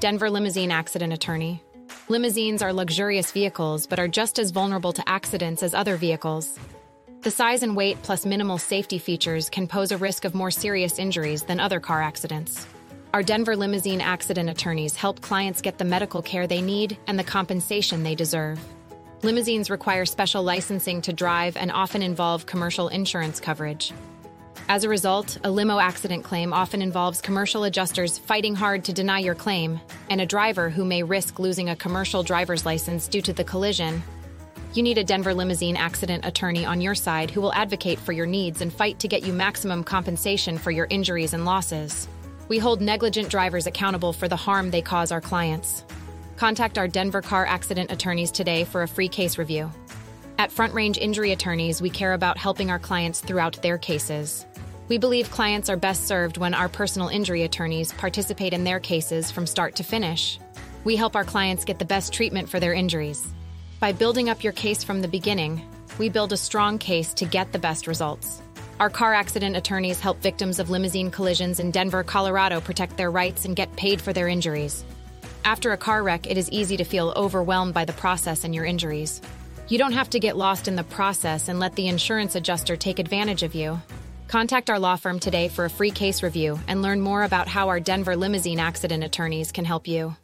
Denver Limousine Accident Attorney. Limousines are luxurious vehicles, but are just as vulnerable to accidents as other vehicles. The size and weight plus minimal safety features can pose a risk of more serious injuries than other car accidents. Our Denver Limousine Accident Attorneys help clients get the medical care they need and the compensation they deserve. Limousines require special licensing to drive and often involve commercial insurance coverage. As a result, a limo accident claim often involves commercial adjusters fighting hard to deny your claim, and a driver who may risk losing a commercial driver's license due to the collision. You need a Denver limousine accident attorney on your side who will advocate for your needs and fight to get you maximum compensation for your injuries and losses. We hold negligent drivers accountable for the harm they cause our clients. Contact our Denver car accident attorneys today for a free case review. At Front Range Injury Attorneys, we care about helping our clients throughout their cases. We believe clients are best served when our personal injury attorneys participate in their cases from start to finish. We help our clients get the best treatment for their injuries. By building up your case from the beginning, we build a strong case to get the best results. Our car accident attorneys help victims of limousine collisions in Denver, Colorado protect their rights and get paid for their injuries. After a car wreck, it is easy to feel overwhelmed by the process and your injuries. You don't have to get lost in the process and let the insurance adjuster take advantage of you. Contact our law firm today for a free case review and learn more about how our Denver limousine accident attorneys can help you.